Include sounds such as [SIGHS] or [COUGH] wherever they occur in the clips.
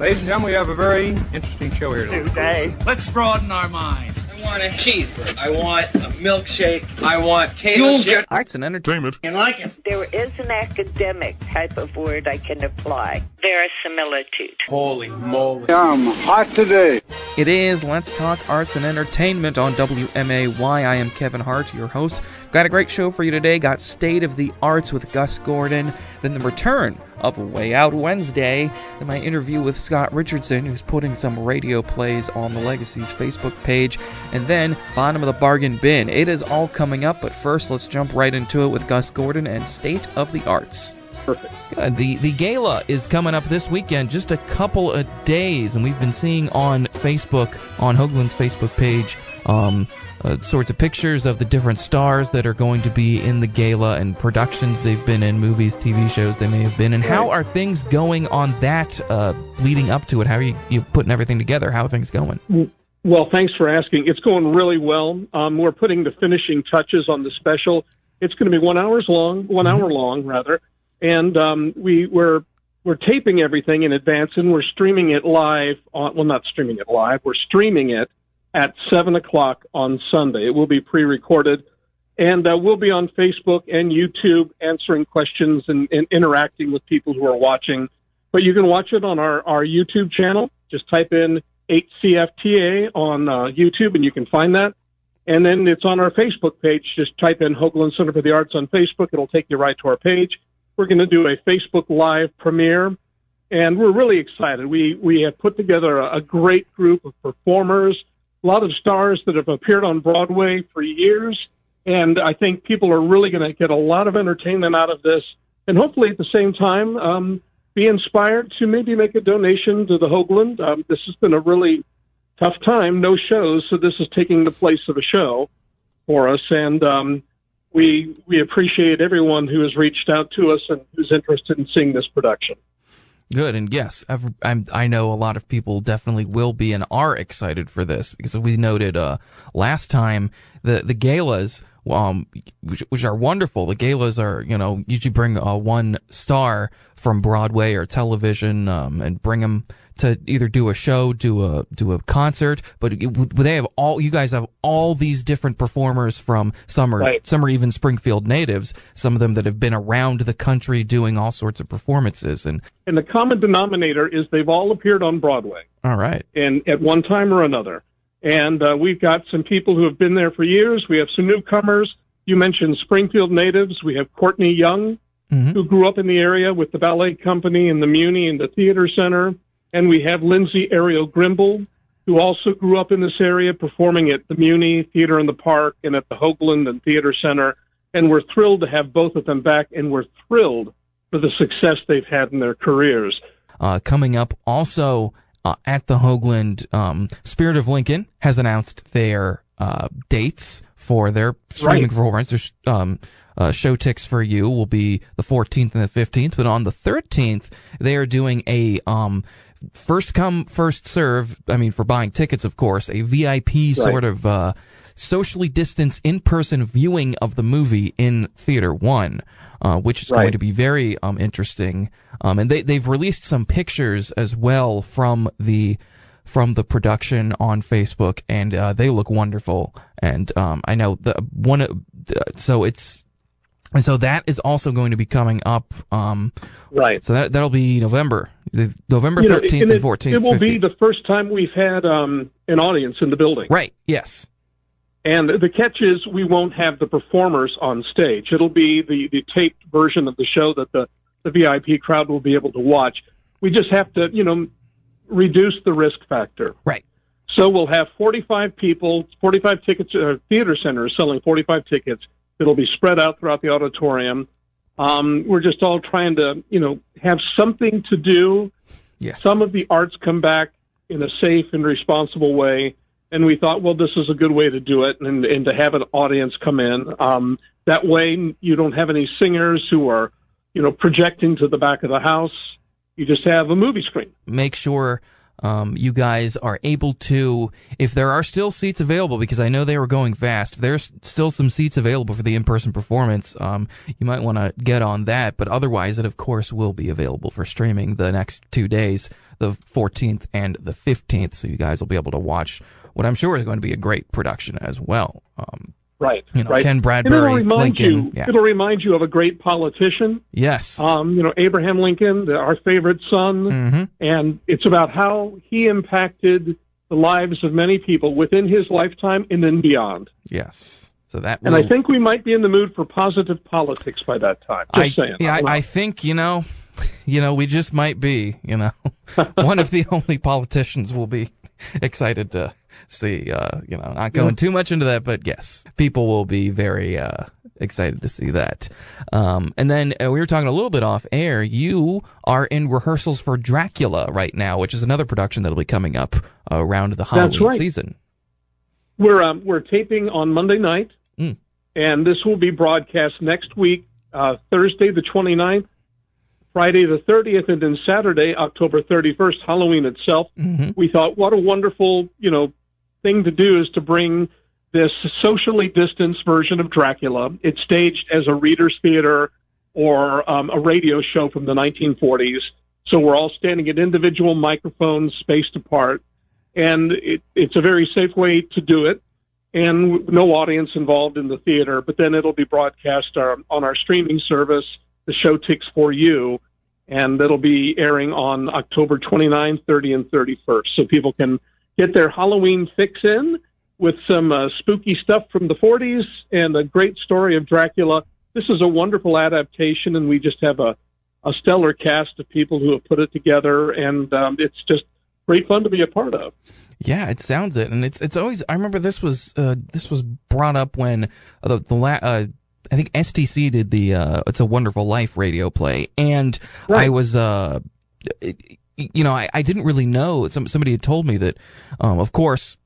Ladies and gentlemen, we have a very interesting show here today. Let's broaden our minds. I want a cheeseburger. I want a milkshake. I want tater chips. Arts and entertainment. You like it? There is an academic type of word I can apply. Verisimilitude. Holy moly. I'm hot today. It is Let's Talk Arts and Entertainment on WMAY. I am Kevin Hart, your host. Got a great show for you today. Got State of the Arts with Gus Gordon. Then the return of Way Out Wednesday. Then my interview with Scott Richardson, who's putting some radio plays on the Legacy's Facebook page. And then Bottom of the Bargain Bin. It is all coming up, but first let's jump right into it with Gus Gordon and State of the Arts. Perfect. Yeah, the the gala is coming up this weekend, just a couple of days, and we've been seeing on Facebook, on Hoogland's Facebook page, um, uh, sorts of pictures of the different stars that are going to be in the gala and productions they've been in, movies, TV shows they may have been. And how are things going on that uh, leading up to it? How are you, you putting everything together? How are things going? Well, thanks for asking. It's going really well. Um, we're putting the finishing touches on the special. It's going to be one hours long, one Mm-hmm. hour long rather, and um, we we're we're taping everything in advance and we're streaming it live. On, well, not streaming it live. We're streaming it at seven o'clock on Sunday. It will be pre-recorded, and uh, we'll be on Facebook and YouTube answering questions and, and interacting with people who are watching. But you can watch it on our our YouTube channel. Just type in HCFTA on uh, YouTube, and you can find that. And then it's on our Facebook page. Just type in Hoogland Center for the Arts on Facebook. It'll take you right to our page. We're going to do a Facebook Live premiere, and we're really excited. We we have put together a, a great group of performers, a lot of stars that have appeared on Broadway for years, and I think people are really going to get a lot of entertainment out of this, and hopefully at the same time um, be inspired to maybe make a donation to the Hoogland. Um, this has been a really tough time, no shows, so this is taking the place of a show for us, and um, we we appreciate everyone who has reached out to us and who's interested in seeing this production. Good, and yes, I know a lot of people definitely will be and are excited for this because we noted uh, last time the the galas, um, which, which are wonderful. The galas are you know usually bring uh, one star from Broadway or television um, and bring them to either do a show, do a do a concert, but it, they have all you guys have all these different performers from some are Right. some are even Springfield natives, some of them that have been around the country doing all sorts of performances and And the common denominator is they've all appeared on Broadway. all right. and at one time or another. And uh, we've got some people who have been there for years. We have some newcomers. You mentioned Springfield natives. We have Courtney Young, Mhm. who grew up in the area with the ballet company and the Muni and the theater center. And we have Lindsay Ariel Grimble, who also grew up in this area performing at the Muni Theater in the Park and at the Hoogland and Theater Center. And we're thrilled to have both of them back, and we're thrilled for the success they've had in their careers. Uh, coming up also uh, at the Hoogland, um, Spirit of Lincoln has announced their uh, dates for their streaming Right. performance. Their um, uh, show ticks for you will be the 14th and the 15th, but on the 13th they are doing a um, first come first serve. I mean, for buying tickets, of course, a VIP sort of uh, socially distanced in person viewing of the movie in Theater One. Uh, which is going to be very um, interesting. Um, and they they've released some pictures as well from the from the production on Facebook, and uh, they look wonderful. And um, I know the one. uh, So it's and so that is also going to be coming up. Um, Right. so that that'll be November, the November thirteenth and and it- fourteenth. It will be the first time we've had um, an audience in the building. right. Yes. And the catch is we won't have the performers on stage. It'll be the, the taped version of the show that the, the VIP crowd will be able to watch. We just have to, you know, reduce the risk factor. Right. So we'll have 45 people, 45 tickets, uh, theater centers selling 45 tickets. It'll be spread out throughout the auditorium. Um, we're just all trying to, you know, have something to do Yes. some of the arts come back in a safe and responsible way. And we thought, well, this is a good way to do it and, and to have an audience come in. Um, that way you don't have any singers who are, you know, projecting to the back of the house. You just have a movie screen. make sure um, you guys are able to, if there are still seats available, because I know they were going fast, if there's still some seats available for the in-person performance, um, you might want to get on that. But otherwise, it of course will be available for streaming the next two days. the 14th and the 15th. So you guys will be able to watch what I'm sure is going to be a great production as well. Um, Right. you know, right. Ken And Bradbury, it'll remind Lincoln. you. yeah. It'll remind you of a great politician. Yes. Um, you know, Abraham Lincoln, the, our favorite son, hmm and it's about how he impacted the lives of many people within his lifetime and then beyond. Yes. So that And I think we might be in the mood for positive politics by that time. Just I, saying. Yeah. I, I think you know, [LAUGHS] you know, we just might be. You know, [LAUGHS] one of the [LAUGHS] only politicians will be excited to see. Uh, you know, not going too much into that, but yes, people will be very uh, excited to see that. Um, and then uh, we were talking a little bit off air. You are in rehearsals for Dracula right now, which is another production that'll be coming up uh, around the Halloween right. season. We're um, we're taping on Monday night, Mm. and this will be broadcast next week, uh, Thursday the 29th, Friday the 30th, and then Saturday, October 31st, Halloween itself. hmm We thought, what a wonderful, you know, thing to do is to bring this socially distanced version of Dracula. It's staged as a reader's theater or um, a radio show from the 1940s. So we're all standing at individual microphones spaced apart, and it, it's a very safe way to do it. And no audience involved in the theater, but then it'll be broadcast uh, on our streaming service, the show Ticks for You, and it'll be airing on October 29, 30, and 31st. So people can get their Halloween fix in with some uh, spooky stuff from the 40s and a great story of Dracula. This is a wonderful adaptation, and we just have a, a stellar cast of people who have put it together, and um, it's just great fun to be a part of. Yeah, it sounds it, and it's it's always. I remember this was uh, this was brought up when uh, the the la- uh, I think STC did the uh, "It's a Wonderful Life" radio play, and I was uh, it- you know, I, I didn't really know. Some somebody had told me that, um, of course,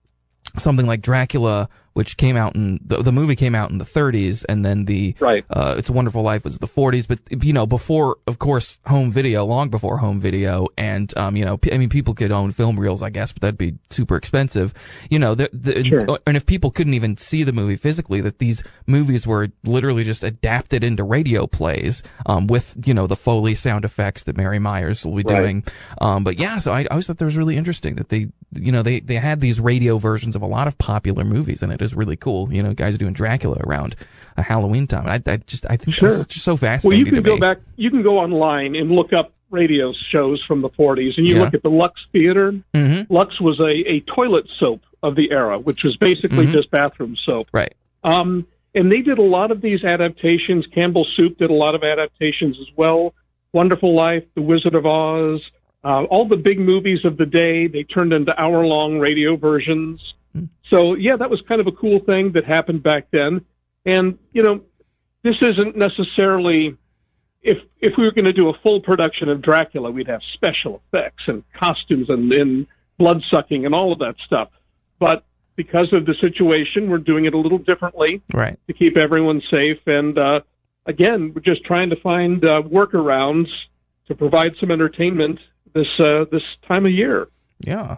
something like Dracula, which came out in the, the movie came out in the 30s, and then the Right. uh, It's a Wonderful Life was the 40s, but you know, before, of course, home video, long before home video, and um, you know, p- I mean, people could own film reels, I guess, but that'd be super expensive. You know, the, the Sure. and if people couldn't even see the movie physically, that these movies were literally just adapted into radio plays, um, with you know the Foley sound effects that Mary Myers will be Right. doing. Um, but yeah, so I, I always thought that was really interesting that they, you know, they they had these radio versions of a lot of popular movies, and it is really cool. You know, guys are doing Dracula around a Halloween time. I, I just I think Sure. that's just so fascinating. Well, you can go me. back. You can go online and look up radio shows from the 40s, and you Yeah. look at the Lux Theater. hmm Lux was a, a toilet soap of the era, which was basically Mhm. just bathroom soap. Right. Um, and they did a lot of these adaptations. Campbell Soup did a lot of adaptations as well. Wonderful Life, The Wizard of Oz, uh, all the big movies of the day, they turned into hour long radio versions. So, yeah, that was kind of a cool thing that happened back then. And, you know, this isn't necessarily, if, if we were going to do a full production of Dracula, we'd have special effects and costumes and, and blood sucking and all of that stuff. But because of the situation, we're doing it a little differently Right. to keep everyone safe. And uh, again, we're just trying to find uh, workarounds to provide some entertainment this uh, this time of year. Yeah.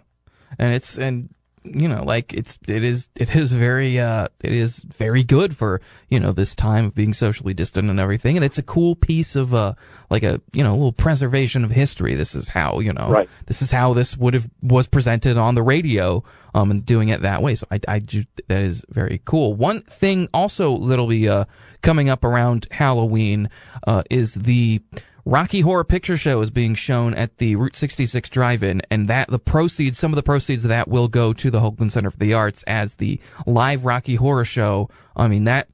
And it's and you know like it's it is it is very uh it is very good for you know this time of being socially distant and everything. And it's a cool piece of uh like a you know a little preservation of history. This is how you know Right. this is how this would have was presented on the radio um and doing it that way. So i i ju- that is very cool. One thing also that'll be uh coming up around halloween uh is the Rocky Horror Picture Show is being shown at the Route 66 Drive-In, and that the proceeds, some of the proceeds of that will go to the Hoogland Center for the Arts as the live Rocky Horror Show. I mean that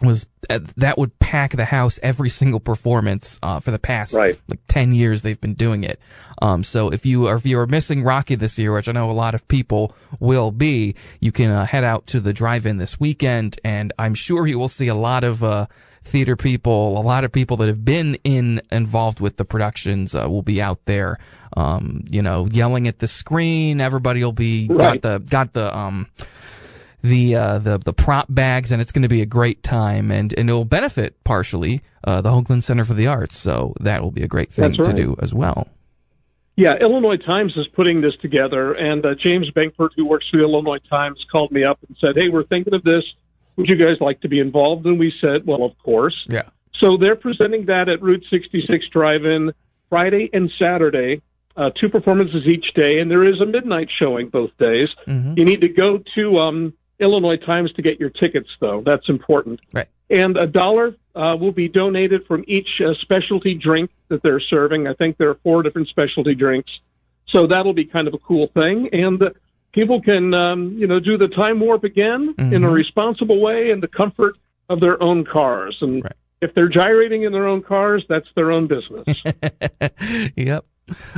was uh, that would pack the house every single performance uh, for the past Right. like 10 years they've been doing it. Um, so if you are, if you are missing Rocky this year, which I know a lot of people will be, you can uh, head out to the drive-in this weekend and I'm sure you will see a lot of, uh, theater people, a lot of people that have been in, involved with the productions, uh, will be out there, um, you know, yelling at the screen. Everybody will be, Right. got the, got the, um, the uh, the the prop bags, and it's going to be a great time, and and it will benefit partially uh, the Hoogland Center for the Arts. So that will be a great thing That's to do as well. Yeah, Illinois Times is putting this together, and uh, James Bankford, who works for the Illinois Times, called me up and said, "Hey, we're thinking of this. Would you guys like to be involved?" And we said, "Well, of course." Yeah. So they're presenting that at Route 66 Drive-In Friday and Saturday. uh, two performances each day, and there is a midnight showing both days. Mhm. You need to go to um, Illinois Times to get your tickets, though. That's important. Right. And a dollar uh, will be donated from each uh, specialty drink that they're serving. I think there are four different specialty drinks, so that'll be kind of a cool thing. And uh, people can, um, you know, do the time warp again in a Mhm. responsible way in the comfort of their own cars. And Right. if they're gyrating in their own cars, that's their own business. [LAUGHS] yep.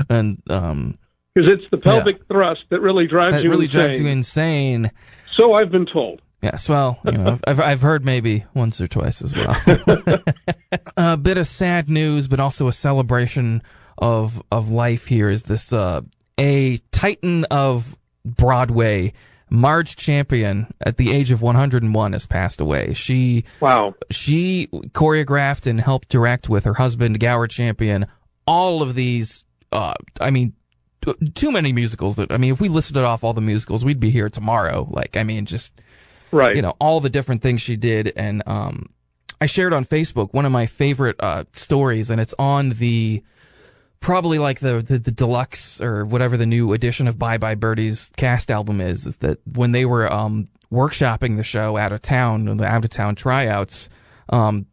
And um, because it's the pelvic thrust that really drives that you really insane. drives you insane. So I've been told. Yes, well, you know, I've I've heard maybe once or twice as well. [LAUGHS] [LAUGHS] a bit of sad news, but also a celebration of of life. Here is this uh, a titan of Broadway, Marge Champion, at the age of 101, has passed away. She Wow. she choreographed and helped direct with her husband Gower Champion all of these. Uh, I mean, t- too many musicals. That I mean, if we listed off all the musicals, we'd be here tomorrow. Like, I mean, just Right. you know all the different things she did and um i shared on facebook one of my favorite uh stories and it's on the probably like the, the the deluxe or whatever the new edition of bye bye birdie's cast album is is that when they were um workshopping the show out of town the out of town tryouts um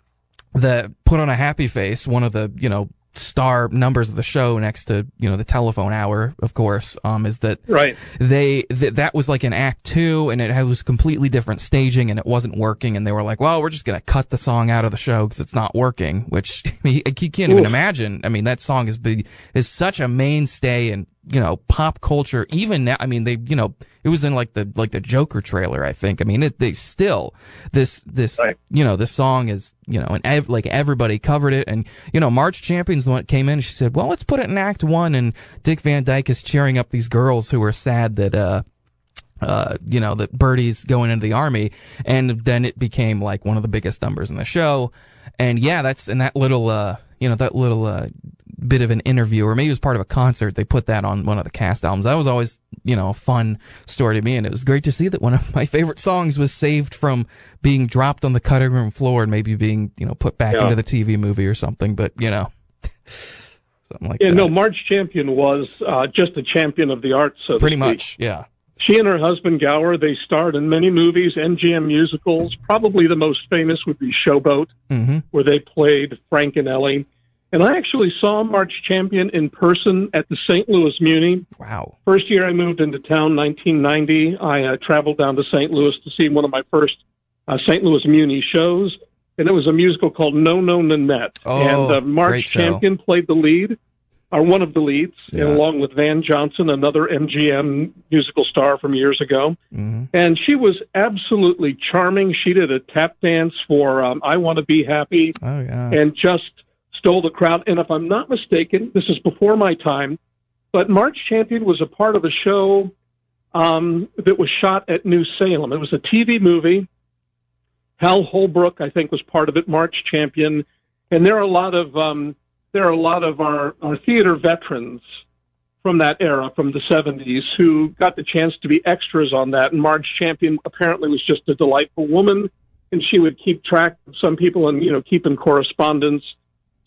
the put on a happy face one of the you know star numbers of the show next to you know the telephone hour of course um is that right. they th- that was like an act two and it was completely different staging and it wasn't working and they were like well we're just gonna cut the song out of the show because it's not working which I mean, you can't even imagine i mean that song is big is such a mainstay in you know pop culture even now i mean they you know it was in like the like the joker trailer i think i mean it they still this this Right. you know the song is you know and ev- like everybody covered it and you know Marge Champion's the one that came in she said well let's put it in act one and dick van dyke is cheering up these girls who are sad that uh uh, you know, that Birdie's going into the army, and then it became like one of the biggest numbers in the show. And yeah, that's and that little, uh, you know, that little uh, bit of an interview, or maybe it was part of a concert. They put that on one of the cast albums. That was always, you know, a fun story to me, and it was great to see that one of my favorite songs was saved from being dropped on the cutting room floor and maybe being, you know, put back Yeah. into the TV movie or something. But you know, [LAUGHS] something like Yeah, that. Yeah, no, Marge Champion was uh, just a champion of the arts, so pretty much, yeah. She and her husband Gower, they starred in many movies, MGM musicals. Probably the most famous would be Showboat, hmm where they played Frank and Ellie. And I actually saw Marge Champion in person at the St. Louis Muni. Wow. First year I moved into town, 1990, I uh, traveled down to St. Louis to see one of my first uh, St. Louis Muni shows, and it was a musical called No No Nanette. Oh, and uh, Marge great show. Champion played the lead, or one of the leads, Yeah. and along with Van Johnson, another MGM musical star from years ago. hmm And she was absolutely charming. She did a tap dance for um, I Want to Be Happy Oh yeah. and just stole the crowd. And if I'm not mistaken, this is before my time, but Marge Champion was a part of a show um, that was shot at New Salem. It was a TV movie. Hal Holbrook, I think, was part of it. Marge Champion, and there are a lot of um, there are a lot of our, our theater veterans from that era, from the 70s, who got the chance to be extras on that. And Marge Champion apparently was just a delightful woman, and she would keep track of some people and, you know, keep in correspondence.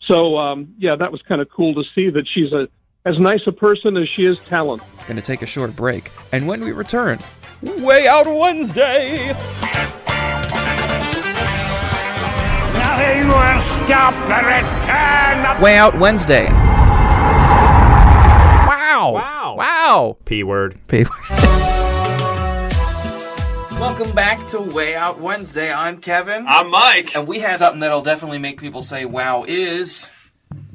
So, um, yeah, that was kind of cool to see that she's a as nice a person as she is talented. Going to take a short break. And when we return, Way Out Wednesday! Nothing will stop the return of Way Out Wednesday. Wow! Wow. Wow! P word. Paper. [LAUGHS] Welcome back to Way Out Wednesday. I'm Kevin. I'm Mike. and we have something that'll definitely make people say wow is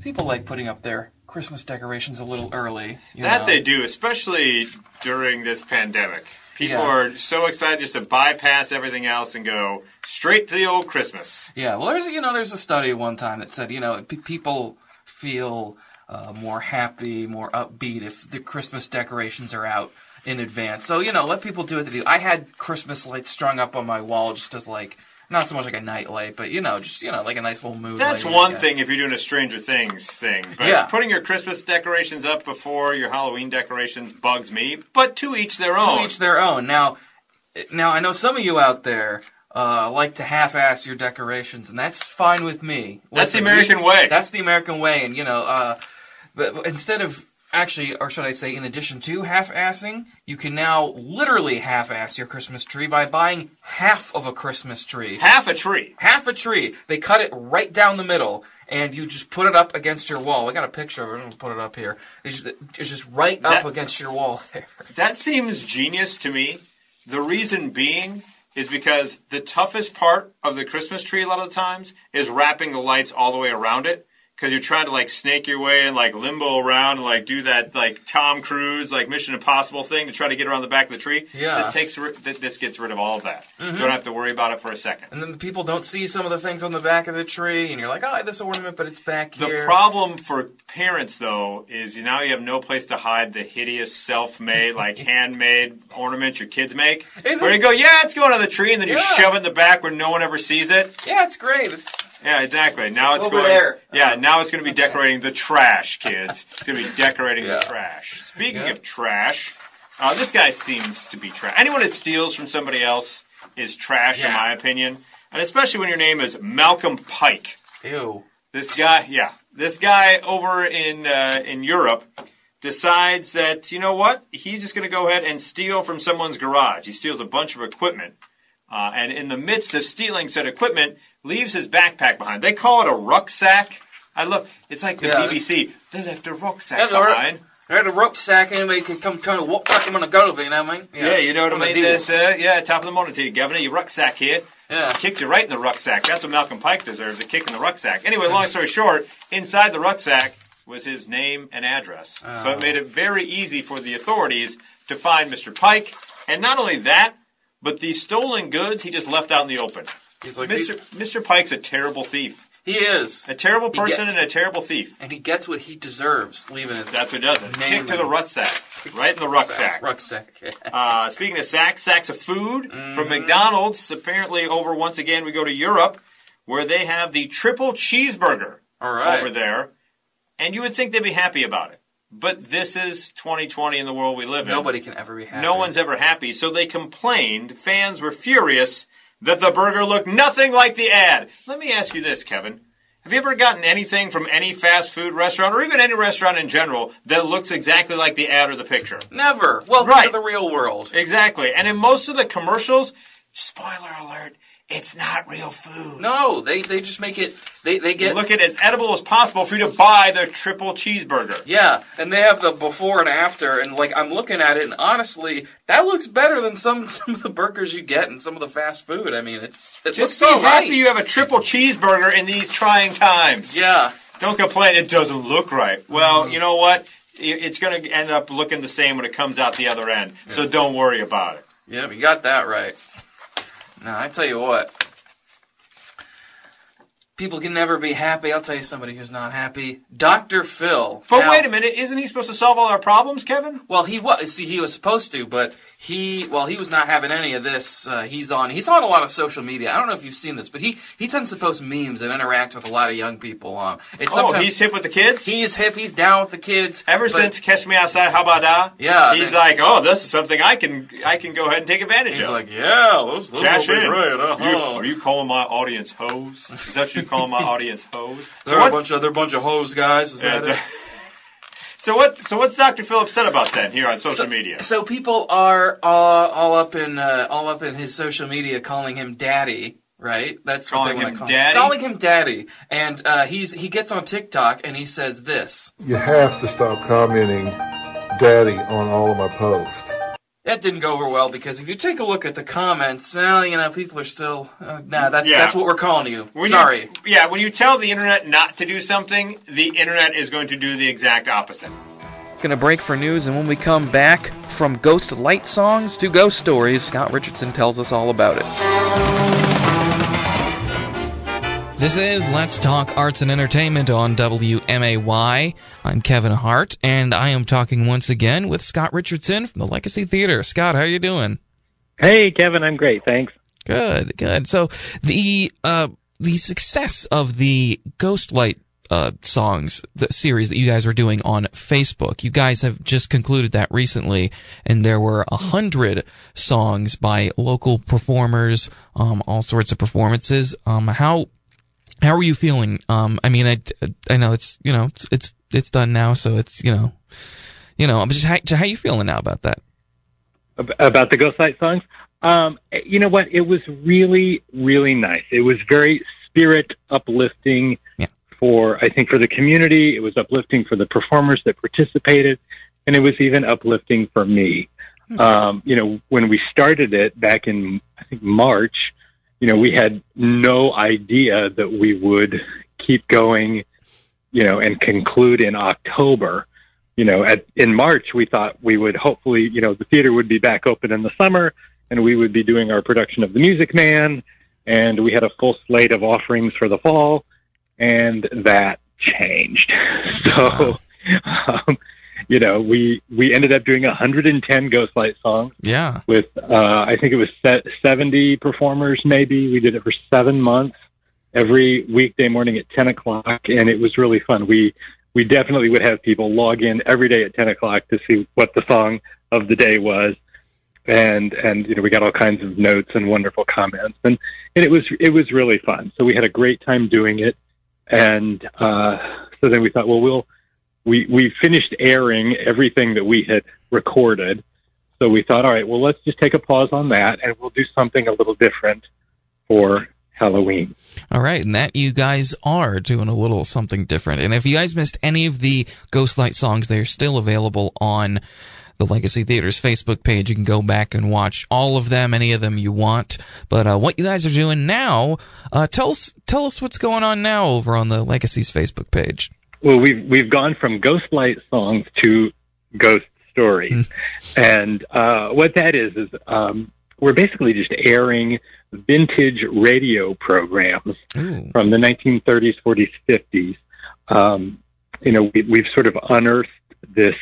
people like putting up their Christmas decorations a little early. You That know? they do, especially during this pandemic. People Yeah. are so excited just to bypass everything else and go straight to the old Christmas. Yeah, well, there's you know there's a study one time that said you know p- people feel uh, more happy, more upbeat if the Christmas decorations are out in advance. So you know, let people do what they do. I had Christmas lights strung up on my wall just as like not so much like a night light, but you know, just you know, like a nice little mood. That's lighting, I one thing if you're doing a Stranger Things thing. But Yeah. putting your Christmas decorations up before your Halloween decorations bugs me. But to each their own. to each their own. Now, now I know some of you out there uh, like to half-ass your decorations, and that's fine with me. That's the Listen, American way. That's the American way, and you know, uh, but instead of actually, or should I say, in addition to half-assing, you can now literally half-ass your Christmas tree by buying half of a Christmas tree. Half a tree. Half a tree. They cut it right down the middle, and you just put it up against your wall. I got a picture of it. I'm gonna put it up here. It's just, it's just right up That- against your wall there. That seems genius to me. The reason being is because the toughest part of the Christmas tree a lot of the times is wrapping the lights all the way around it. Because you're trying to like snake your way and like limbo around and like do that like Tom Cruise like Mission Impossible thing to try to get around the back of the tree. Yeah. This takes ri- th- this gets rid of all of that. You mm-hmm. don't have to worry about it for a second. And then the people don't see some of the things on the back of the tree, and you're like, oh, this ornament, but it's back The here. The problem for parents, though, is you now you have no place to hide the hideous, self-made, [LAUGHS] like handmade ornaments your kids make. Is where it? you go, yeah, it's going on the tree, and then you Yeah. shove it in the back where no one ever sees it. yeah, it's great. It's Yeah, exactly. Now it's Over going. there. Yeah, now it's going to be decorating the trash, kids. It's going to be [LAUGHS] decorating Yeah. the trash. Speaking Yeah. of trash, uh, this guy seems to be trash. Anyone that steals from somebody else is trash, in my opinion, and especially when your name is Malcolm Pike. ew. This guy, yeah, this guy over in uh, in Europe decides that you know what, he's just going to go ahead and steal from someone's garage. He steals a bunch of equipment, uh, and in the midst of stealing said equipment, leaves his backpack behind. They call it a rucksack. I love. It's like the Yeah, BBC. They left a rucksack Yeah, they're- behind. They're at a rucksack, anybody could come kind of walk back him on a go you know what I mean? Yeah, you know what I the mean. uh, yeah, top of the morning to you, Governor. Your rucksack here. Yeah. Kicked you right in the rucksack. That's what Malcolm Pike deserves, a kick in the rucksack. Anyway, long story short, inside the rucksack was his name and address. So it made it very easy for the authorities to find Mr. Pike. And not only that, but the stolen goods he just left out in the open. He's like, Mr. Mr. Pike's a terrible thief. he is. A terrible He person gets- and a terrible thief. And he gets what he deserves, leaving his That's what does it. Kick to the rucksack. Right in the rucksack. Rucksack. Uh, speaking of sacks, sacks of food Mm-hmm. from McDonald's. Apparently, over once again, we go to Europe where they have the triple cheeseburger All right. over there, and you would think they'd be happy about it. But this is 2020 in the world we live in. Nobody can ever be happy. No one's ever happy, so they complained. Fans were furious that the burger looked nothing like the ad. Let me ask you this, Kevin. Have you ever gotten anything from any fast food restaurant or even any restaurant in general that looks exactly like the ad or the picture? Never. Welcome Right. to the real world. Exactly. And in most of the commercials, spoiler alert, it's not real food. No, they, they just make it. They they get Look at it as edible as possible for you to buy the triple cheeseburger. yeah, and they have the before and after, and like I'm looking at it, and honestly, that looks better than some [LAUGHS] some of the burgers you get in some of the fast food. I mean, it's it Just looks be so happy right. you have a triple cheeseburger in these trying times. Yeah, Don't complain it doesn't look right. Well, you know what? It's going to end up looking the same when it comes out the other end. So don't worry about it. yeah, you got that right. Now I tell you what. People can never be happy. I'll tell you somebody who's not happy. Dr. Phil. But Now- wait a minute, isn't he supposed to solve all our problems, Kevin? Well, he was. See, he was supposed to, but he, well, he was not having any of this. Uh, he's on. He's on a lot of social media. I don't know if you've seen this, but he he tends to post memes and interact with a lot of young people. Um, it's Oh, he's hip with the kids? he's hip. He's down with the kids. Ever but- since Catch Me Outside, how about that? Yeah, He's like, oh, this is something I can I can go ahead and take advantage of. he's of. like, yeah, those, those Cash in. great. Uh-huh. are you calling my audience hoes? Is that what you're calling my [LAUGHS] audience hoes? They're a bunch of they're a bunch of hoes guys. Is Yeah, that it? So what? So what's Dr. Phil's upset about then here on social media? So people are uh, all up in uh, all up in his social media calling him daddy. Right, that's what Calling they want him to call daddy? him. Calling him daddy, and uh, he's he gets on TikTok and he says this. You have to stop commenting daddy on all of my posts. That didn't go over well because if you take a look at the comments, well, you know, people are still. Uh, nah, that's Yeah. that's what we're calling you. When Sorry. You, yeah, when you tell the internet not to do something, the internet is going to do the exact opposite. Gonna break for news, and when we come back from ghost light songs to ghost stories, Scott Richardson tells us all about it. This is Let's Talk Arts and Entertainment on WMAY. I'm Kevin Hart, and I am talking once again with Scott Richardson from the Legacy Theater. Scott, how are you doing? Hey, Kevin, I'm great. Thanks. Good, good. So the uh, the success of the Ghostlight uh, songs, the series that you guys were doing on Facebook, you guys have just concluded that recently, and there were a hundred songs by local performers, um, all sorts of performances. Um, how how are you feeling? Um, I mean, I, I know it's you know it's it's it's done now, so it's you know you know, I'm just how, how you feeling now about that? About the Ghost Light songs, um, you know what? It was really, really nice. It was very spirit uplifting Yeah. for, I think, for the community. It was uplifting for the performers that participated, and it was even uplifting for me. Um, you know, when we started it back in, I think, March, you know, we had no idea that we would keep going, you know, and conclude in October. You know, at, in March, we thought we would hopefully, you know, the theater would be back open in the summer and we would be doing our production of The Music Man. And we had a full slate of offerings for the fall. And that changed. [LAUGHS] So, um, you know, we, we ended up doing 110 Ghostlight songs Yeah. with uh, I think it was se- 70 performers maybe. We did it for seven months every weekday morning at 10 o'clock, and it was really fun. We we definitely would have people log in every day at 10 o'clock to see what the song of the day was. And and you know we got all kinds of notes and wonderful comments and, and it was it was really fun. So we had a great time doing it, and uh, so then we thought, well, we'll we we finished airing everything that we had recorded, so we thought, all right, well, let's just take a pause on that, and we'll do something a little different for Halloween. All right, and that you guys are doing a little something different. And if you guys missed any of the Ghostlight songs, they're still available on the Legacy Theater's Facebook page. You can go back and watch all of them, any of them you want. But uh, what you guys are doing now, uh, tell us tell us what's going on now over on the Legacy's Facebook page. Well, we've we've gone from Ghostlight songs to ghost stories, and uh, what that is is um, we're basically just airing vintage radio programs Ooh. from the 1930s, 40s, 50s. Um, you know, we, we've sort of unearthed this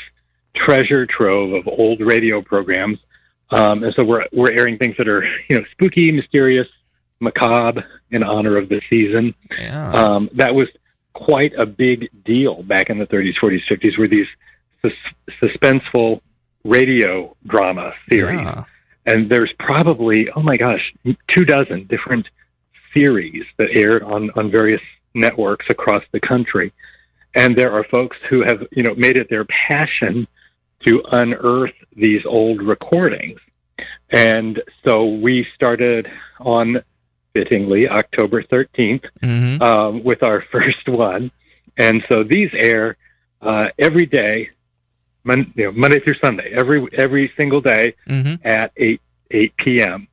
treasure trove of old radio programs, um, and so we're we're airing things that are you know spooky, mysterious, macabre in honor of the season. Yeah. Um, that was quite a big deal back in the 30s, 40s, 50s, were these sus- suspenseful radio drama series. yeah. And there's probably, oh my gosh, two dozen different series that aired on, on various networks across the country. And there are folks who have, you know, made it their passion to unearth these old recordings. And so we started on fittingly October 13th hmm um, with our [LAUGHS] first one. And so these air uh, every day, mon- you know, Monday through Sunday, every every single day hmm at 8, 8 p.m.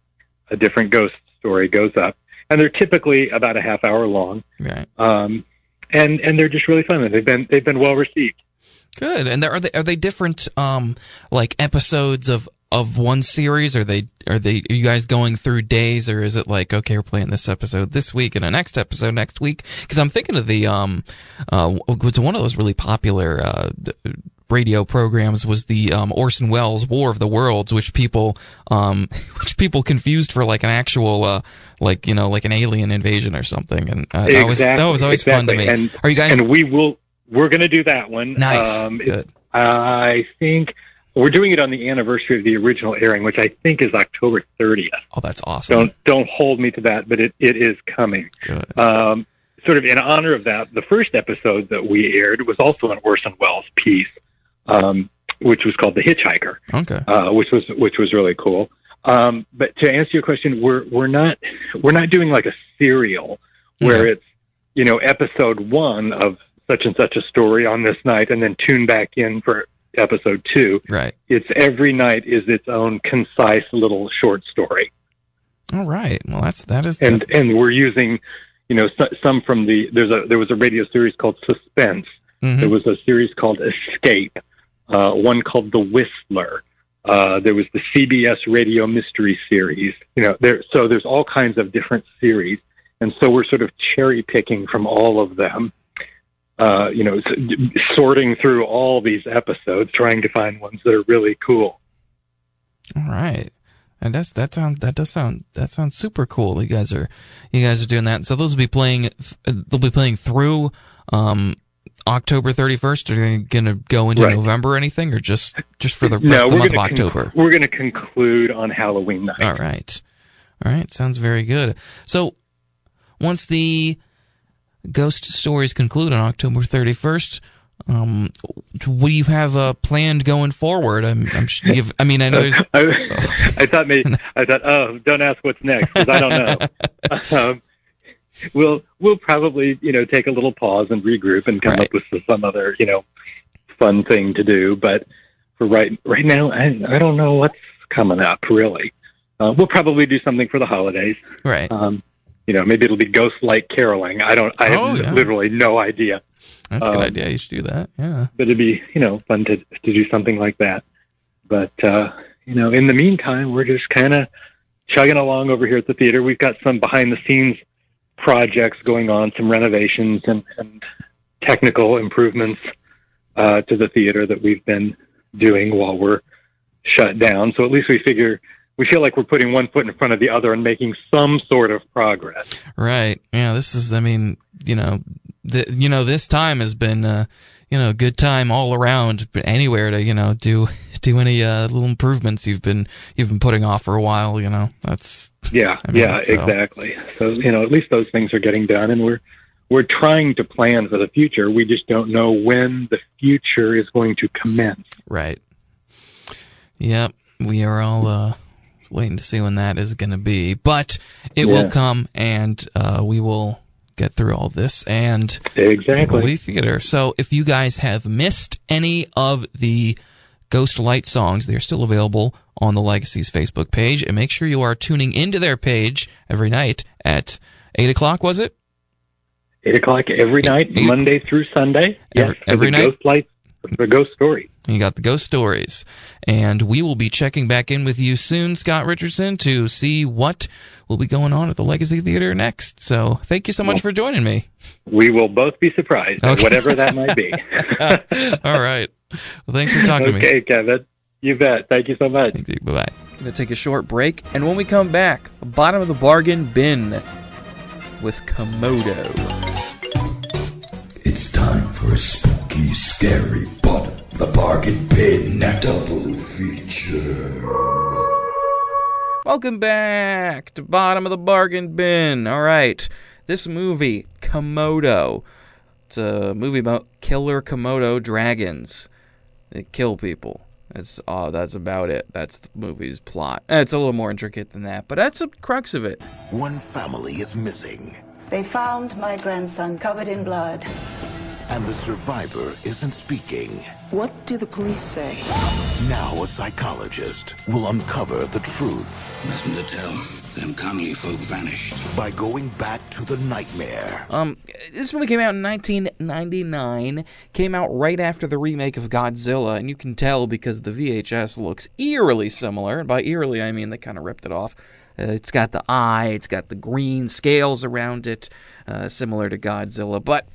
A different ghost story goes up. And they're typically about a half hour long. Right. Um, and, and they're just really fun. And they've been, they've been well received. Good. And there, are they are they different um like episodes of of one series? Are they are they are you guys going through days or is it like okay we're playing this episode this week and a next episode next week? Because I'm thinking of the um uh was one of those really popular uh radio programs was the um Orson Welles War of the Worlds which people um [LAUGHS] which people confused for like an actual uh like you know like an alien invasion or something and uh, that was that was always fun to me. And, are you guys and we will, we're going to do that one. nice? Um, it- Good. I think we're doing it on the anniversary of the original airing, which I think is October 30th. Oh, that's awesome. Don't don't hold me to that, but it, it is coming. Good. Um, sort of in honor of that, the first episode that we aired was also an Orson Welles piece, um, which was called The Hitchhiker, Okay. uh, which was which was really cool. Um, but to answer your question, we're we're not we're not doing like a serial where Yeah. it's you know episode one of such and such a story on this night, and then tune back in for episode two. Right. It's every night is its own concise little short story. All right. Well, that's that is and and we're using you know so, some from the there's a there was a radio series called suspense Mhm. there was a series called escape uh, one called the whistler uh, there was the cbs radio mystery series you know there so there's all kinds of different series and so we're sort of cherry picking from all of them uh, you know sorting through all these episodes trying to find ones that are really cool all right. And that's that sounds that does sound that sounds super cool. You guys are you guys are doing that. So those will be playing. They'll be playing through um, October 31st. Are they going to go into Right. November or anything, or just just for the rest no of the month of October? we're going to conclude on halloween night All right. All right. Sounds very good. So once the ghost stories conclude on October 31st, Um, what do you have uh, planned going forward? I'm, I'm sh- you've- I mean, I know there's. [LAUGHS] I, I thought maybe I thought, oh, don't ask what's next because I don't know. [LAUGHS] um, we'll we'll probably you know take a little pause and regroup and come up with some other you know fun thing to do. But for right right now, I I don't know what's coming up really. Uh, we'll probably do something for the holidays. Right. Um, you know, maybe it'll be ghost light caroling. I don't. I have Oh, yeah. literally no idea. That's a good Um, idea. You should do that. Yeah. but it'd be you know fun to to do something like that. But uh, you know, in the meantime, we're just kind of chugging along over here at the theater. We've got some behind the scenes projects going on, some renovations and, and technical improvements uh, to the theater that we've been doing while we're shut down. So at least we figure we feel like we're putting one foot in front of the other and making some sort of progress. Right. Yeah. This is. I mean, you know, the, you know, this time has been, uh, you know, a good time all around. But anywhere to, you know, do [LAUGHS] do any uh, little improvements you've been you've been putting off for a while. You know, that's. Yeah, I mean, yeah, so- exactly. So you know, at least those things are getting done, and we're we're trying to plan for the future. We just don't know when the future is going to commence. Right. Yep. We are all uh, waiting to see when that is going to be, but it Yeah. will come, and uh, we will get through all this and Exactly. Movie theater. So if you guys have missed any of the Ghost Light songs, they're still available on the Legacies Facebook page, and make sure you are tuning into their page every night at eight o'clock. Was it? Eight o'clock every night, Monday through Sunday. Every- yes, every night? Ghost Light, the Ghost Story. You got the ghost stories. And we will be checking back in with you soon, Scott Richardson, to see what will be going on at the Legacy Theater next. So thank you so much for joining me. We will both be surprised, at Okay. whatever that might be. [LAUGHS] All right. Well, thanks for talking to me. okay, Kevin. You bet. Thank you so much. Bye bye. Gonna take a short break, and when we come back, bottom of the bargain bin with Komodo. It's time for a spooky, scary, bottom of the bargain bin double feature. Welcome back to bottom of the bargain bin. All right, this movie Komodo. It's a movie about killer Komodo dragons that kill people. That's oh, that's about it. That's the movie's plot. Eh, It's a little more intricate than that, but that's the crux of it. One family is missing, They found my grandson covered in blood. And the survivor isn't speaking. What do the police say? Now a psychologist will uncover the truth. Nothing to tell. Them Connolly folk vanished. By going back to the nightmare. Um, this movie came out in 1999. Came out right after the remake of Godzilla, and you can tell because the VHS looks eerily similar. And by eerily, I mean they kind of ripped it off. Uh, it's got the eye, it's got the green scales around it, uh, similar to Godzilla. But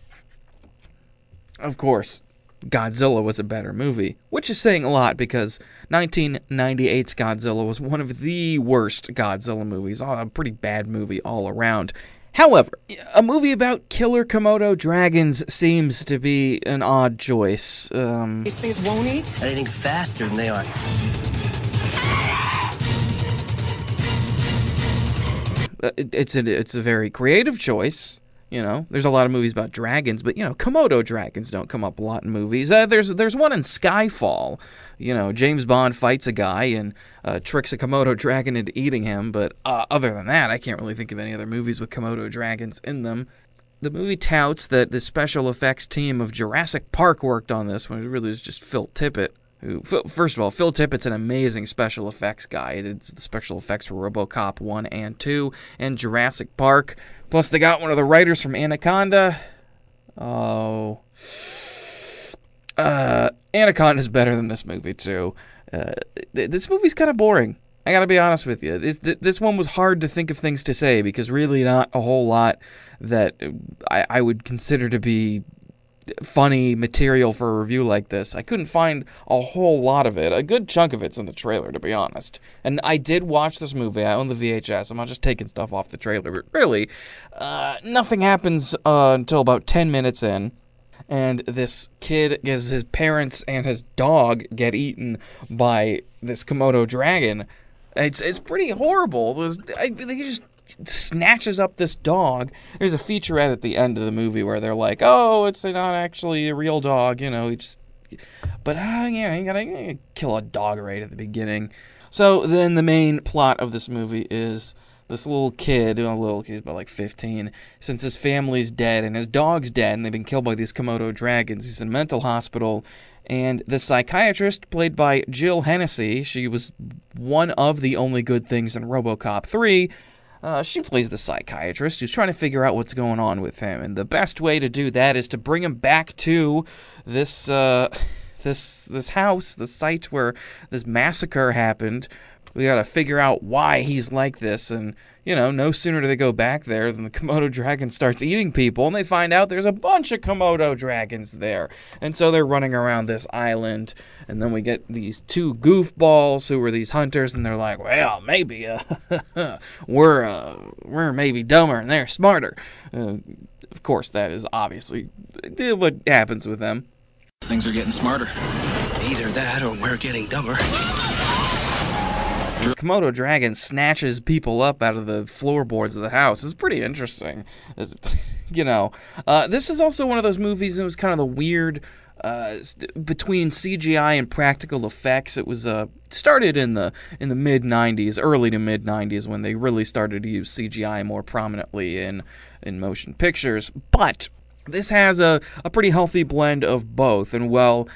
of course, Godzilla was a better movie, which is saying a lot because 1998's Godzilla was one of the worst Godzilla movies, a pretty bad movie all around. However, a movie about killer Komodo dragons seems to be an odd choice. Um, These things won't eat anything faster than they are. uh, it's a it's a very creative choice. You know, there's a lot of movies about dragons, but you know, Komodo dragons don't come up a lot in movies. Uh, there's there's one in Skyfall. You know, James Bond fights a guy and uh, tricks a Komodo dragon into eating him. But uh, other than that, I can't really think of any other movies with Komodo dragons in them. The movie touts that the special effects team of Jurassic Park worked on this when it really was just Phil Tippett. Who, first of all, Phil Tippett's an amazing special effects guy. It's the special effects for RoboCop 1 and 2 and Jurassic Park. Plus, they got one of the writers from Anaconda. Oh. Uh, Anaconda's better than this movie, too. Uh, th- this movie's kind of boring. I gotta be honest with you. This th- this one was hard to think of things to say because really not a whole lot that I, I would consider to be funny material for a review like this. I couldn't find a whole lot of it. A good chunk of it's in the trailer, to be honest. And I did watch this movie. I own the VHS. I'm not just taking stuff off the trailer, but really, uh, nothing happens uh, until about 10 minutes in. And this kid, his, his parents and his dog get eaten by this Komodo dragon. It's it's pretty horrible. There's, I, they just snatches up this dog. There's a featurette at the end of the movie where they're like, "Oh, it's not actually a real dog," you know. Just, but uh, yeah, you gotta, you gotta kill a dog right at the beginning. So then the main plot of this movie is this little kid, a little kid, about like 15, since his family's dead and his dog's dead and they've been killed by these Komodo dragons. He's in a mental hospital. And the psychiatrist, played by Jill Hennessy, she was one of the only good things in Robocop 3. Uh, she plays the psychiatrist who's trying to figure out what's going on with him. And the best way to do that is to bring him back to this. Uh, [LAUGHS] this this house, the site where this massacre happened, we got to figure out why he's like this. And, you know, no sooner do they go back there than the Komodo [LAUGHS] dragon starts eating people, and they find out there's a bunch of Komodo dragons there. And so they're running around this island, and then we get these two goofballs who are these hunters, and they're like, well, maybe uh, [LAUGHS] we're, uh, we're maybe dumber and they're smarter. Uh, of course, that is obviously what happens with them. Things are getting smarter. Either that or we're getting dumber. Komodo dragon snatches people up out of the floorboards of the house. It's pretty interesting. It's, [LAUGHS] you know, uh, this is also one of those movies. It was kind of the weird uh, between CGI and practical effects. It was uh, started in the in the mid '90s, early to mid '90s, when they really started to use CGI more prominently in in motion pictures. But this has a, a pretty healthy blend of both, and well,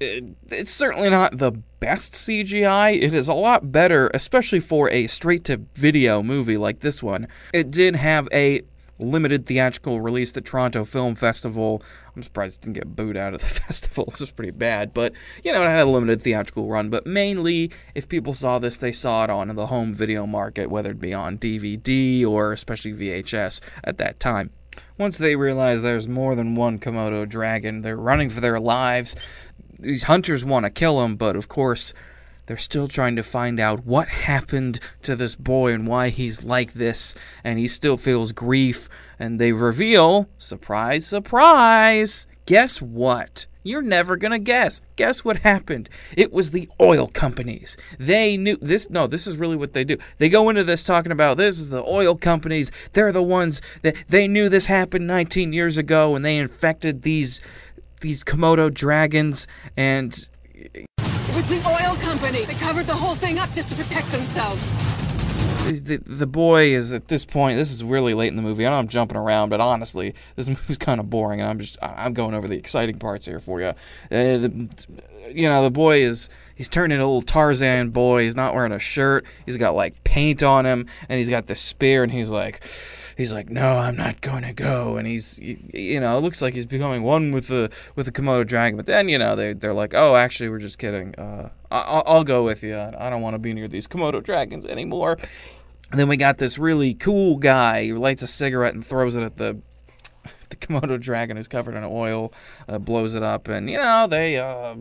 it's certainly not the best CGI. It is a lot better, especially for a straight to video movie like this one. It did have a limited theatrical release at Toronto Film Festival. I'm surprised it didn't get booed out of the [LAUGHS] festival. This is pretty bad, but you know, it had a limited theatrical run. But mainly, if people saw this, they saw it on the home video market, whether it be on DVD or especially VHS at that time. Once they realize there's more than one Komodo dragon, they're running for their lives. These hunters want to kill him, but of course, they're still trying to find out what happened to this boy and why he's like this, and he still feels grief. And they reveal, surprise, surprise, guess what? You're never going to guess. Guess what happened? It was the oil companies. They knew this. No, this is really what they do. They go into this talking about this is the oil companies. They're the ones that they knew this happened 19 years ago and they infected these these Komodo dragons and It was the oil company. They covered the whole thing up just to protect themselves. the, the boy is at this point this is really late in the movie i know i'm jumping around but honestly this [LAUGHS] movie's kind of boring and i'm just i'm going over the exciting parts here for you uh, the, you know the boy is he's turning into a little tarzan boy he's not wearing a shirt he's got like paint on him and he's got this spear and he's like he's like no i'm not going to go. And he's you know it looks like he's becoming one with the with the komodo dragon. But then you know they, they're like oh actually we're just kidding. Uh, I, i'll go with you i don't want to be near these komodo dragons anymore. And then we got this really cool guy who lights a cigarette and throws it at the [LAUGHS] the Komodo dragon who's covered in oil, uh, blows it up, and you know they uh,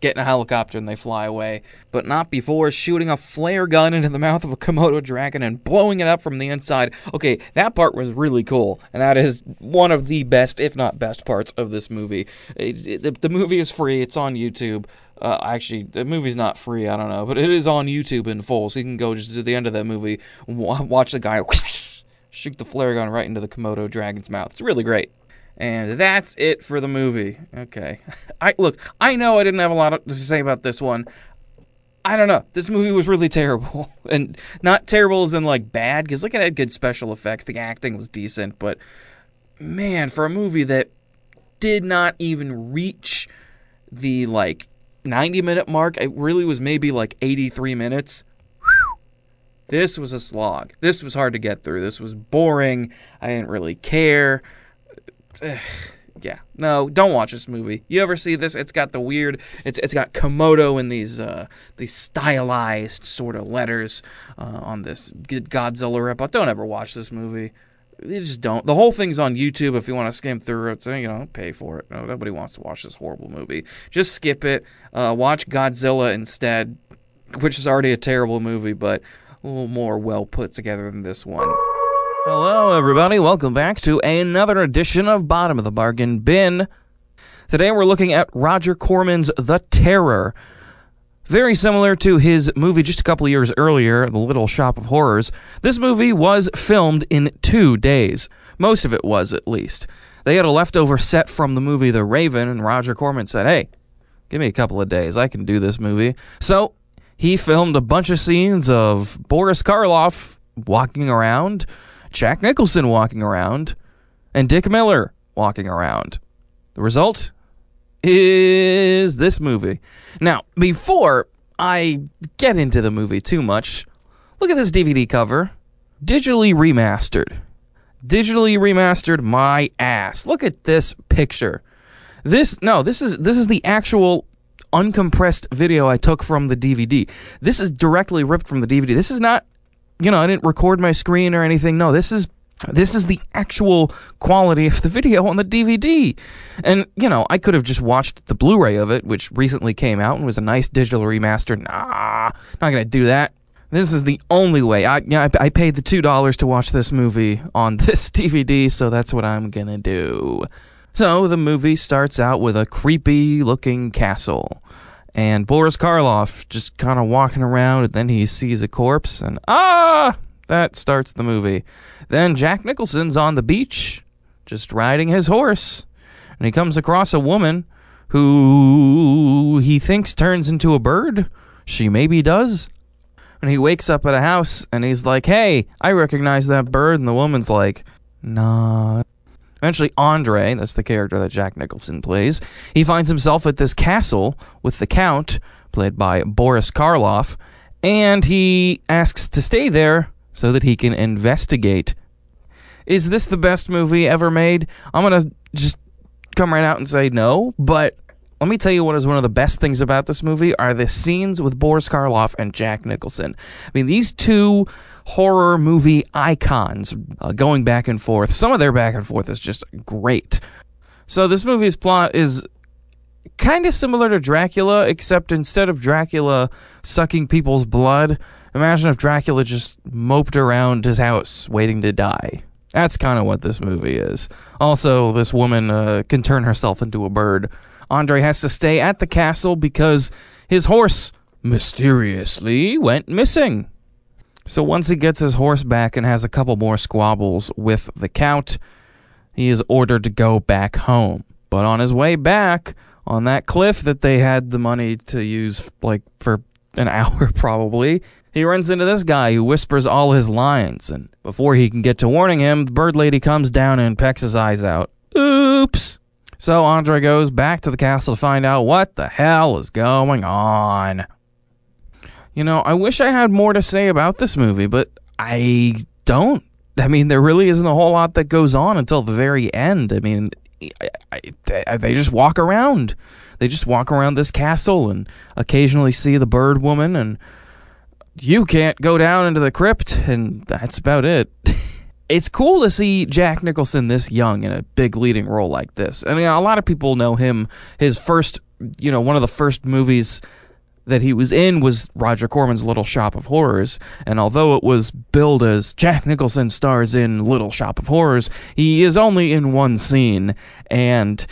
get in a helicopter and they fly away, but not before shooting a flare gun into the mouth of a Komodo dragon and blowing it up from the inside. Okay, that part was really cool, and that is one of the best, if not best, parts of this movie. It, it, the, the movie is free; it's on YouTube. Uh, actually, the movie's not free. I don't know, but it is on YouTube in full, so you can go just to the end of that movie, watch the guy [LAUGHS] shoot the flare gun right into the Komodo dragon's mouth. It's really great. And that's it for the movie. Okay. [LAUGHS] I look, I know I didn't have a lot to say about this one. I don't know. This movie was really [LAUGHS] terrible. And not terrible as in like bad, because like it had good special effects. The acting was decent, but man, for a movie that did not even reach the like 90 minute mark, it really was maybe like 83 minutes. This was a slog. This was hard to get through. This was boring. I didn't really care. [SIGHS] Yeah. No, don't watch this movie. You ever see this? It's got the weird it's it's got Komodo in these uh these stylized sort of letters uh, on this Godzilla rip. Don't ever watch this movie. You just don't. The whole thing's on YouTube if you want to skim through it. So, you know, pay for it. No, nobody wants to watch this horrible movie. Just skip it. Uh, watch Godzilla instead, which is already a terrible movie, but a little more well put together than this one. Hello, everybody. Welcome back to another edition of Bottom of the Bargain Bin. Today we're looking at Roger Corman's The Terror. Very similar to his movie just a couple years earlier, The Little Shop of Horrors, this movie was filmed in two days. Most of it was, at least. They had a leftover set from the movie The Raven, and Roger Corman said, Hey, give me a couple of days. I can do this movie. So he filmed a bunch of scenes of Boris Karloff walking around, Jack Nicholson walking around, and Dick Miller walking around. The result is this movie. Now, before I get into the movie too much, look at this DVD cover. Digitally remastered. Digitally remastered my ass. Look at this picture. This no, this is this is the actual uncompressed video I took from the DVD. This is directly ripped from the DVD. This is not you know, I didn't record my screen or anything. No, this is this is the actual quality of the video on the DVD. And, you know, I could have just watched the Blu ray of it, which recently came out and was a nice digital remaster. Nah, not going to do that. This is the only way. I, yeah, I, I paid the $2 to watch this movie on [LAUGHS] this DVD, so that's what I'm going to do. So the movie starts out with a creepy looking castle. And Boris Karloff just kind of walking around, and then he sees a corpse, and ah! That starts the movie. Then Jack Nicholson's on the beach, just riding his horse, and he comes across a woman who he thinks turns into a bird. She maybe does. And he wakes up at a house and he's like, Hey, I recognize that bird. And the woman's like, Nah. Eventually, Andre, that's the character that Jack Nicholson plays, he finds himself at this castle with the Count, played by Boris Karloff, and he asks to stay there so that he can investigate. Is this the best movie ever made? I'm going to just come right out and say no, but let me tell you what is one of the best things about this movie are the scenes with Boris Karloff and Jack Nicholson. I mean, these two horror movie icons uh, going back and forth. Some of their back and forth is just great. So this movie's plot is kind of similar to Dracula, except instead of Dracula sucking people's blood, Imagine if Dracula just moped around his house waiting to die. That's kind of what this movie is. Also, this woman uh, can turn herself into a bird. Andre has to stay at the castle because his horse mysteriously went missing. So once he gets his horse back and has a couple more squabbles with the Count, he is ordered to go back home. But on his way back, on that cliff that they had the money to use like for an [LAUGHS] hour probably, he runs into this guy who whispers all his lines, and before he can get to warning him, the bird lady comes down and pecks his eyes out. Oops! So Andre goes back to the castle to find out what the hell is going on. You know, I wish I had more to say about this movie, but I don't. I mean, there really isn't a whole lot that goes on until the very end. I mean, I, I, they just walk around. They just walk around this castle and occasionally see the bird woman and you can't go down into the crypt, and that's about it. [LAUGHS] it's cool to see Jack Nicholson this young in a big leading role like this. I mean, a lot of people know him. His first, you know, one of the first movies that he was in was Roger Corman's Little Shop of Horrors, and although it was billed as Jack Nicholson stars in Little Shop of Horrors, he is only in one scene, and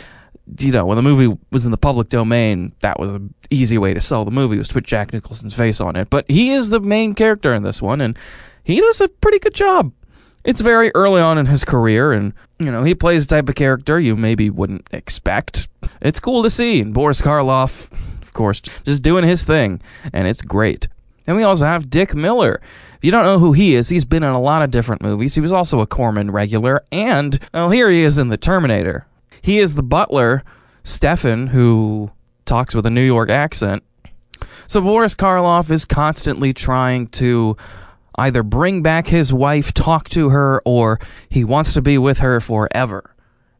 you know, when the movie was in the public domain, that was an easy way to sell the movie was to put Jack Nicholson's face on it. But he is the main character in this one, and he does a pretty good job. It's very early on in his career, and you know he plays the type of character you maybe wouldn't expect. It's cool to see, and Boris Karloff, of course, just doing his thing, and it's great. And we also have Dick Miller. If you don't know who he is, he's been in a lot of different movies. He was also a Corman regular, and well, here he is in The Terminator. He is the butler, Stefan, who talks with a New York accent. So Boris Karloff is constantly trying to either bring back his wife, talk to her, or he wants to be with her forever.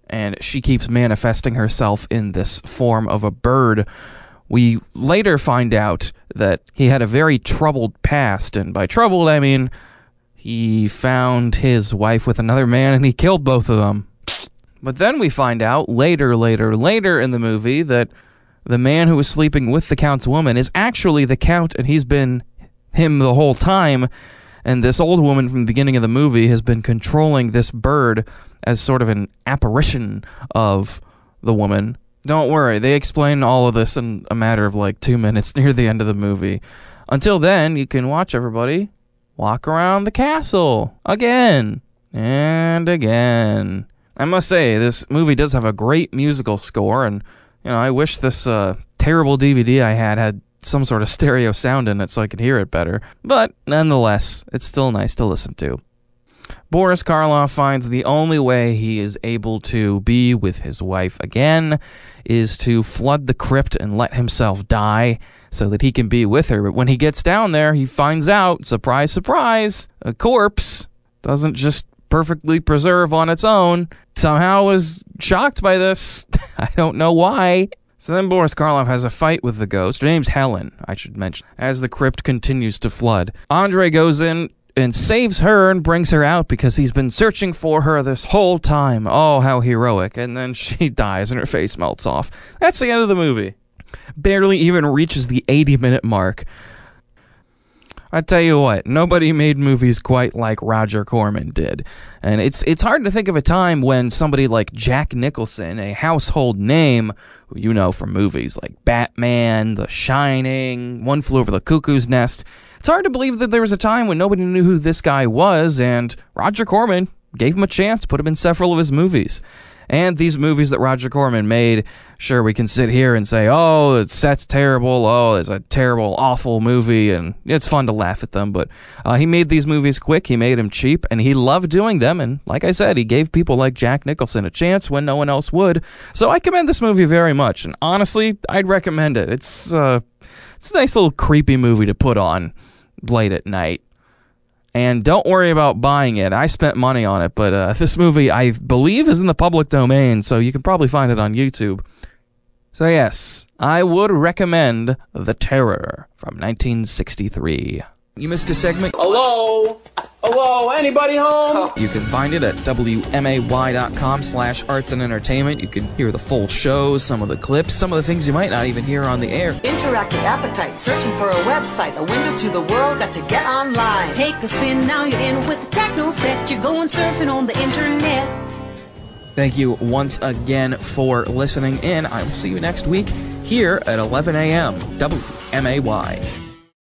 And she keeps manifesting herself in this form of a bird. We later find out that he had a very troubled past, and by troubled, I mean he found his wife with another man and he killed both of them. But then we find out later, later, later in the movie that the man who was sleeping with the Count's woman is actually the Count and he's been him the whole time. And this old woman from the beginning of the movie has been controlling this bird as sort of an apparition of the woman. Don't worry, they explain all of this in a matter of like two minutes [LAUGHS] near the end of the movie. Until then, you can watch everybody walk around the castle again and again. I must say, this movie does have a great musical score, and you know, I wish this uh, terrible DVD I had had some sort of [LAUGHS] stereo sound in it so I could hear it better. But nonetheless, it's still nice to listen to. Boris Karloff finds the only way he is able to be with his wife again is to flood the crypt and let himself die so that he can be with her. But when he gets down there, he finds out, surprise, surprise, a corpse doesn't just perfectly preserve on its own. Somehow was shocked by this. [LAUGHS] I don't know why. So then Boris Karloff has a fight with the ghost. Her name's Helen, I should mention, as the crypt continues to flood. Andre goes in and saves her and brings her out because he's been searching for her this whole time. Oh, how heroic. And then [LAUGHS] she dies and her face melts off. That's the end of the movie. Barely even reaches the 80 minute mark. I tell you what, nobody made movies quite like Roger Corman did. And it's it's hard to think of a time when somebody like Jack Nicholson, a household name, who you know from movies like Batman, The Shining, One Flew Over the Cuckoo's Nest, it's hard to believe that there was a time when nobody knew who this guy was, and Roger Corman gave him a chance, put him in several of his movies. And these movies that Roger Corman made, sure, we can sit here and say, oh, the set's terrible. Oh, it's a terrible, awful movie. And it's fun to laugh at them. But uh, he made these movies quick. He made them cheap. And he loved doing them. And like I said, he gave people like Jack Nicholson a chance when no one else would. So I commend this movie very much. And honestly, I'd recommend it. It's, uh, it's a nice little creepy movie to put on late at night. And don't worry about buying it. I spent money on it, but uh, this movie, I believe, is in the public domain, so you can probably find it on YouTube. So, yes, I would recommend The Terror from 1963. You missed a segment? Hello? Hello? Anybody home? Oh. You can find it at wmay.com slash arts and entertainment. You can hear the full show, some of the clips, some of the things you might not even hear on the air. Interactive appetite, searching for a website, a window to the world, got to get online. Take a spin, now you're in with the techno set. You're going surfing on the internet. Thank you once again for listening in. I will see you next week here at 11 a.m. WMAY.